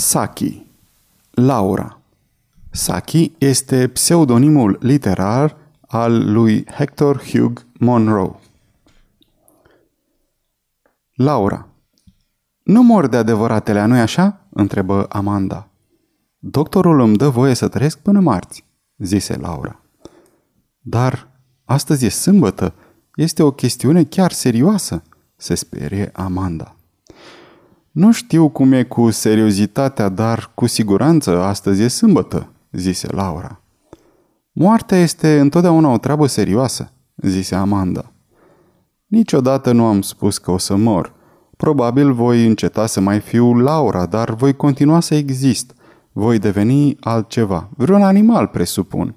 Saki Laura Saki este pseudonimul literar al lui Hector Hugh Monroe. Laura Nu mor de adevăratele, nu-i așa? întrebă Amanda. Doctorul îmi dă voie să trăiesc până marți, zise Laura. Dar astăzi e sâmbătă, este o chestiune chiar serioasă, se sperie Amanda. Nu știu cum e cu seriozitatea, dar cu siguranță astăzi e sâmbătă, zise Laura. Moartea este întotdeauna o treabă serioasă, zise Amanda. Niciodată nu am spus că o să mor. Probabil voi înceta să mai fiu Laura, dar voi continua să exist. Voi deveni altceva, vreun animal, presupun.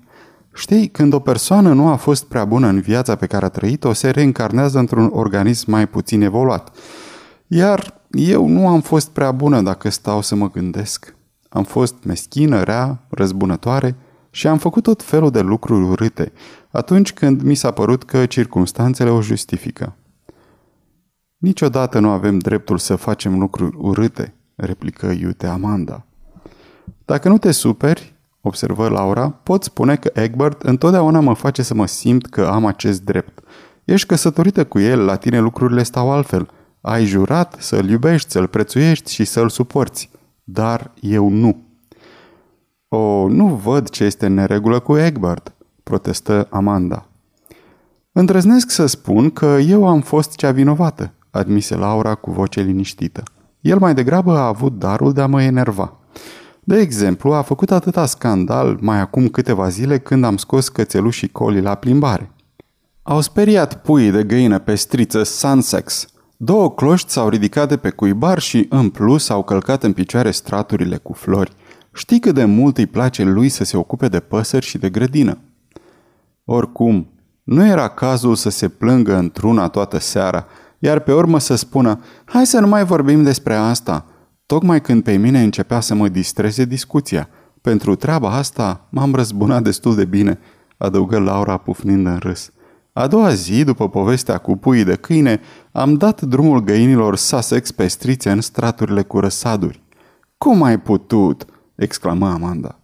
Știi, când o persoană nu a fost prea bună în viața pe care a trăit-o, se reîncarnează într-un organism mai puțin evoluat. Iar eu nu am fost prea bună dacă stau să mă gândesc. Am fost meschină, rea, răzbunătoare și am făcut tot felul de lucruri urâte, atunci când mi s-a părut că circumstanțele o justifică. Niciodată nu avem dreptul să facem lucruri urâte, replică iute Amanda. Dacă nu te superi, observă Laura, pot spune că Egbert întotdeauna mă face să mă simt că am acest drept. Ești căsătorită cu el, la tine lucrurile stau altfel. Ai jurat să-l iubești, să-l prețuiești și să-l suporți. Dar eu nu. O, nu văd ce este în neregulă cu Egbert, protestă Amanda. Îndrăznesc să spun că eu am fost cea vinovată, admise Laura cu voce liniștită. El mai degrabă a avut darul de a mă enerva. De exemplu, a făcut atâta scandal mai acum câteva zile când am scos cățelușii coli la plimbare. Au speriat puii de găină pe striță Sunsex. Două cloști s-au ridicat de pe cuibar și, în plus, au călcat în picioare straturile cu flori. Știi cât de mult îi place lui să se ocupe de păsări și de grădină. Oricum, nu era cazul să se plângă într-una toată seara, iar pe urmă să spună, hai să nu mai vorbim despre asta – Tocmai când pe mine începea să mă distreze discuția. Pentru treaba asta m-am răzbunat destul de bine, adăugă Laura pufnind în râs. A doua zi, după povestea cu puii de câine, am dat drumul găinilor Sussex pe strițe în straturile cu răsaduri. Cum ai putut?" exclamă Amanda.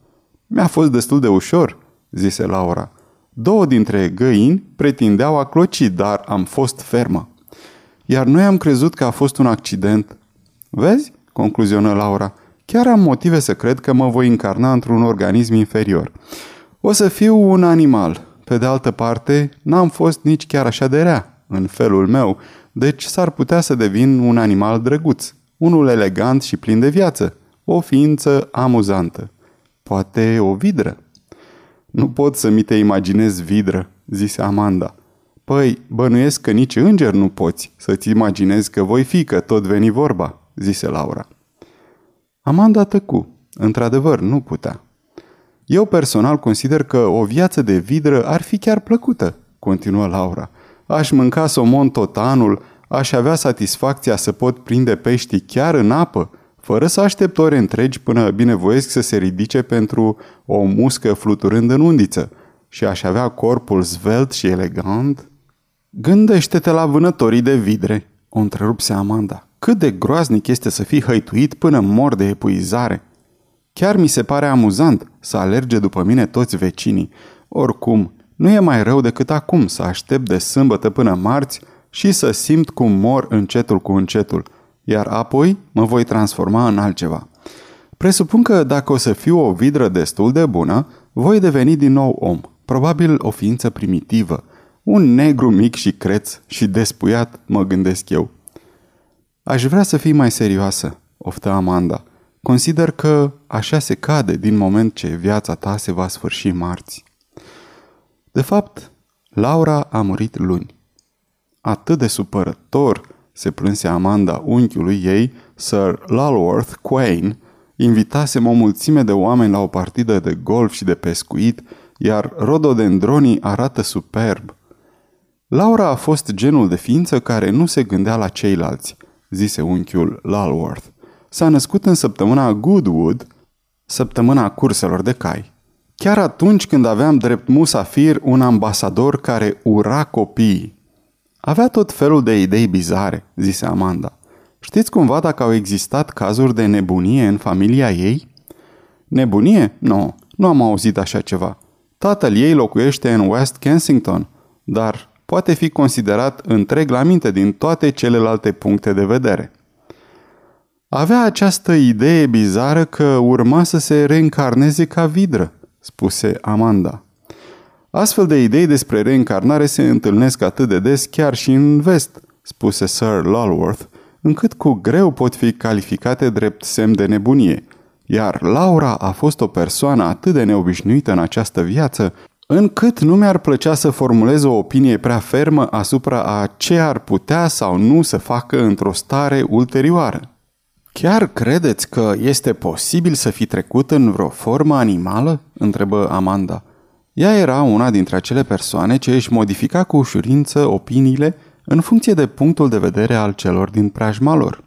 Mi-a fost destul de ușor," zise Laura. Două dintre găini pretindeau a cloci, dar am fost fermă. Iar noi am crezut că a fost un accident. Vezi? concluzionă Laura. Chiar am motive să cred că mă voi încarna într-un organism inferior. O să fiu un animal. Pe de altă parte, n-am fost nici chiar așa de rea, în felul meu, deci s-ar putea să devin un animal drăguț, unul elegant și plin de viață, o ființă amuzantă. Poate o vidră. Nu pot să mi te imaginez vidră, zise Amanda. Păi, bănuiesc că nici înger nu poți să-ți imaginezi că voi fi, că tot veni vorba zise Laura. Amanda tăcu. Într-adevăr, nu putea. Eu personal consider că o viață de vidră ar fi chiar plăcută, continuă Laura. Aș mânca somon tot anul, aș avea satisfacția să pot prinde pești chiar în apă, fără să aștept ore întregi până binevoiesc să se ridice pentru o muscă fluturând în undiță și aș avea corpul zvelt și elegant. Gândește-te la vânătorii de vidre, o întrerupse Amanda. Cât de groaznic este să fii hăituit până mor de epuizare. Chiar mi se pare amuzant să alerge după mine toți vecinii. Oricum, nu e mai rău decât acum să aștept de sâmbătă până marți și să simt cum mor încetul cu încetul, iar apoi mă voi transforma în altceva. Presupun că dacă o să fiu o vidră destul de bună, voi deveni din nou om, probabil o ființă primitivă, un negru mic și creț și despuiat, mă gândesc eu. Aș vrea să fii mai serioasă, oftă Amanda. Consider că așa se cade din moment ce viața ta se va sfârși marți. De fapt, Laura a murit luni. Atât de supărător se plânse Amanda unchiului ei, Sir Lulworth Quain, invitasem o mulțime de oameni la o partidă de golf și de pescuit, iar rododendronii arată superb. Laura a fost genul de ființă care nu se gândea la ceilalți – zise unchiul Lulworth. S-a născut în săptămâna Goodwood, săptămâna curselor de cai. Chiar atunci când aveam drept musafir un ambasador care ura copiii. Avea tot felul de idei bizare, zise Amanda. Știți cumva dacă au existat cazuri de nebunie în familia ei? Nebunie? Nu, nu am auzit așa ceva. Tatăl ei locuiește în West Kensington, dar poate fi considerat întreg la minte din toate celelalte puncte de vedere. Avea această idee bizară că urma să se reîncarneze ca vidră, spuse Amanda. Astfel de idei despre reîncarnare se întâlnesc atât de des chiar și în vest, spuse Sir Lulworth, încât cu greu pot fi calificate drept semn de nebunie. Iar Laura a fost o persoană atât de neobișnuită în această viață, încât nu mi-ar plăcea să formulez o opinie prea fermă asupra a ce ar putea sau nu să facă într-o stare ulterioară. Chiar credeți că este posibil să fi trecut în vreo formă animală? întrebă Amanda. Ea era una dintre acele persoane ce își modifica cu ușurință opiniile în funcție de punctul de vedere al celor din preajma lor.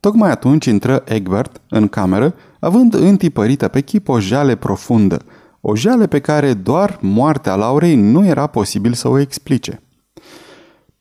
Tocmai atunci intră Egbert în cameră, având întipărită pe chip o jale profundă, o jale pe care doar moartea Laurei nu era posibil să o explice.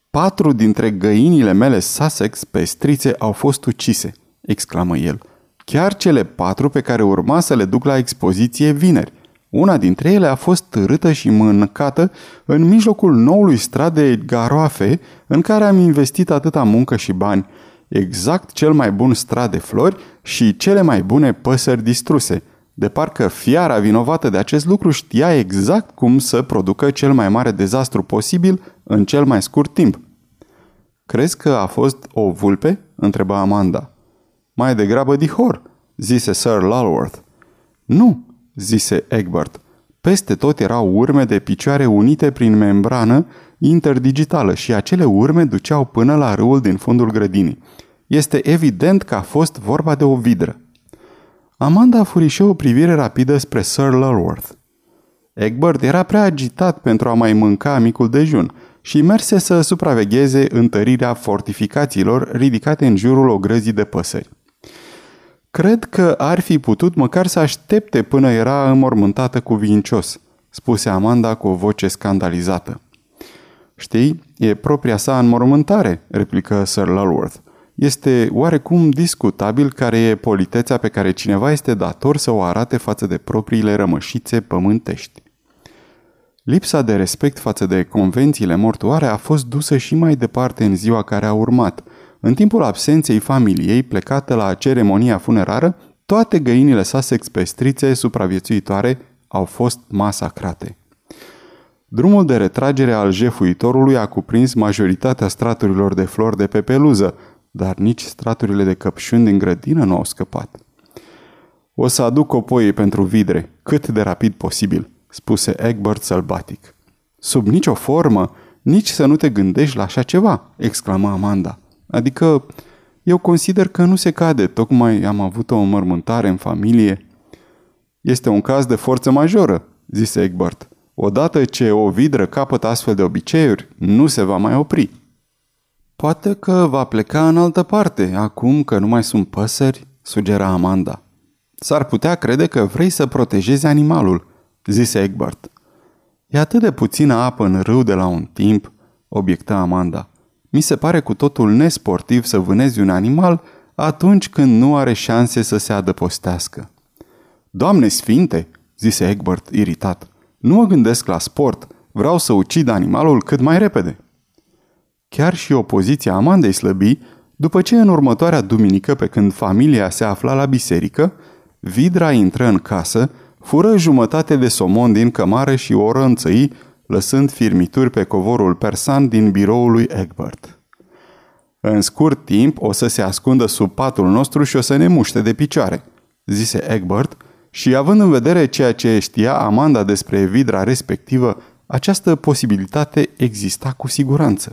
Patru dintre găinile mele Sussex pestrițe au fost ucise, exclamă el. Chiar cele patru pe care urma să le duc la expoziție vineri. Una dintre ele a fost târâtă și mâncată în mijlocul noului strat de garoafe în care am investit atâta muncă și bani. Exact cel mai bun strat de flori și cele mai bune păsări distruse. De parcă fiara vinovată de acest lucru știa exact cum să producă cel mai mare dezastru posibil în cel mai scurt timp. Crezi că a fost o vulpe?" întreba Amanda. Mai degrabă dihor, zise Sir Lulworth. Nu, zise Egbert. Peste tot erau urme de picioare unite prin membrană interdigitală și acele urme duceau până la râul din fundul grădinii. Este evident că a fost vorba de o vidră. Amanda furișă o privire rapidă spre Sir Lulworth. Egbert era prea agitat pentru a mai mânca micul dejun și merse să supravegheze întărirea fortificațiilor ridicate în jurul ogrăzii de păsări. Cred că ar fi putut măcar să aștepte până era înmormântată cu vincios, spuse Amanda cu o voce scandalizată. Știi, e propria sa înmormântare, replică Sir Lulworth. Este oarecum discutabil care e politețea pe care cineva este dator să o arate față de propriile rămășițe pământești. Lipsa de respect față de convențiile mortoare a fost dusă și mai departe în ziua care a urmat – în timpul absenței familiei plecată la ceremonia funerară, toate găinile Sussex pestrițe supraviețuitoare au fost masacrate. Drumul de retragere al jefuitorului a cuprins majoritatea straturilor de flori de pe peluză, dar nici straturile de căpșuni din grădină nu au scăpat. O să aduc copoii pentru vidre, cât de rapid posibil, spuse Egbert sălbatic. Sub nicio formă, nici să nu te gândești la așa ceva, exclamă Amanda. Adică eu consider că nu se cade, tocmai am avut o înmormântare în familie. Este un caz de forță majoră, zise Egbert. Odată ce o vidră capătă astfel de obiceiuri, nu se va mai opri. Poate că va pleca în altă parte, acum că nu mai sunt păsări, sugera Amanda. S-ar putea crede că vrei să protejezi animalul, zise Egbert. E atât de puțină apă în râu de la un timp, obiectă Amanda. Mi se pare cu totul nesportiv să vânezi un animal atunci când nu are șanse să se adăpostească. Doamne sfinte, zise Egbert iritat, nu mă gândesc la sport, vreau să ucid animalul cât mai repede. Chiar și opoziția Amandei slăbi, după ce în următoarea duminică, pe când familia se afla la biserică, Vidra intră în casă, fură jumătate de somon din cămară și o rănțăi lăsând firmituri pe covorul persan din biroul lui Egbert. În scurt timp o să se ascundă sub patul nostru și o să ne muște de picioare, zise Egbert, și având în vedere ceea ce știa Amanda despre vidra respectivă, această posibilitate exista cu siguranță.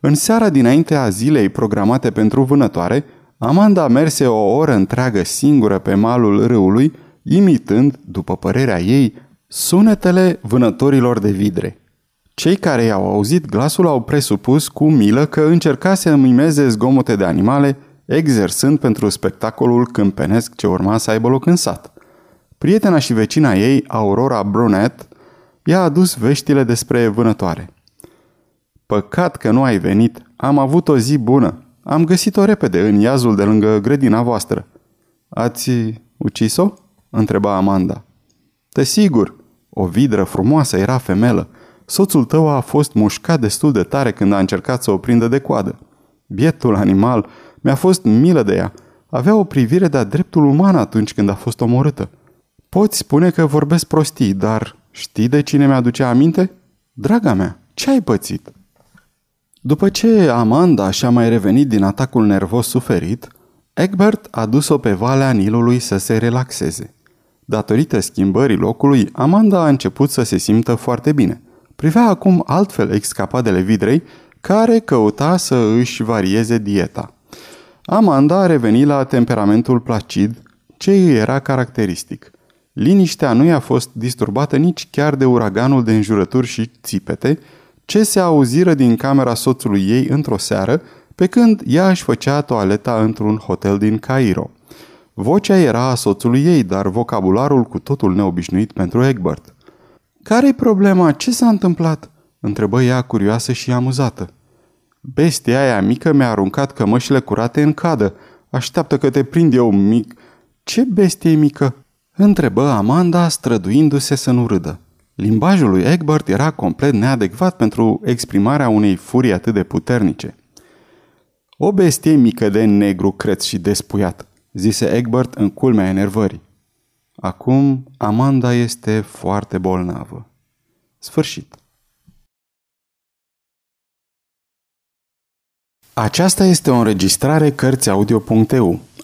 În seara dinainte a zilei programate pentru vânătoare, Amanda merse o oră întreagă singură pe malul râului, imitând, după părerea ei, Sunetele vânătorilor de vidre Cei care i-au auzit glasul au presupus cu milă că încerca să mimeze zgomote de animale, exersând pentru spectacolul câmpenesc ce urma să aibă loc în sat. Prietena și vecina ei, Aurora Brunet, i-a adus veștile despre vânătoare. Păcat că nu ai venit, am avut o zi bună, Am găsit-o repede în iazul de lângă grădina voastră. Ați ucis-o? întreba Amanda. Desigur, o vidră frumoasă era femelă. Soțul tău a fost mușcat destul de tare când a încercat să o prindă de coadă. Bietul animal, mi-a fost milă de ea. Avea o privire de-a dreptul uman atunci când a fost omorâtă. Poți spune că vorbesc prostii, dar știi de cine mi-aducea aminte? Draga mea, ce ai pățit? După ce Amanda și-a mai revenit din atacul nervos suferit, Egbert a dus-o pe valea Nilului să se relaxeze. Datorită schimbării locului, Amanda a început să se simtă foarte bine. Privea acum altfel excapadele vidrei, care căuta să își varieze dieta. Amanda a revenit la temperamentul placid, ce îi era caracteristic. Liniștea nu i-a fost disturbată nici chiar de uraganul de înjurături și țipete, ce se auziră din camera soțului ei într-o seară, pe când ea își făcea toaleta într-un hotel din Cairo. Vocea era a soțului ei, dar vocabularul cu totul neobișnuit pentru Egbert. Care-i problema? Ce s-a întâmplat?" întrebă ea curioasă și amuzată. Bestia aia mică mi-a aruncat cămășile curate în cadă. Așteaptă că te prind eu mic. Ce bestie mică? Întrebă Amanda, străduindu-se să nu râdă. Limbajul lui Egbert era complet neadecvat pentru exprimarea unei furii atât de puternice. O bestie mică de negru creț și despuiat, zise Egbert în culmea enervării. Acum Amanda este foarte bolnavă. Sfârșit. Aceasta este o înregistrare Cărțiaudio.eu.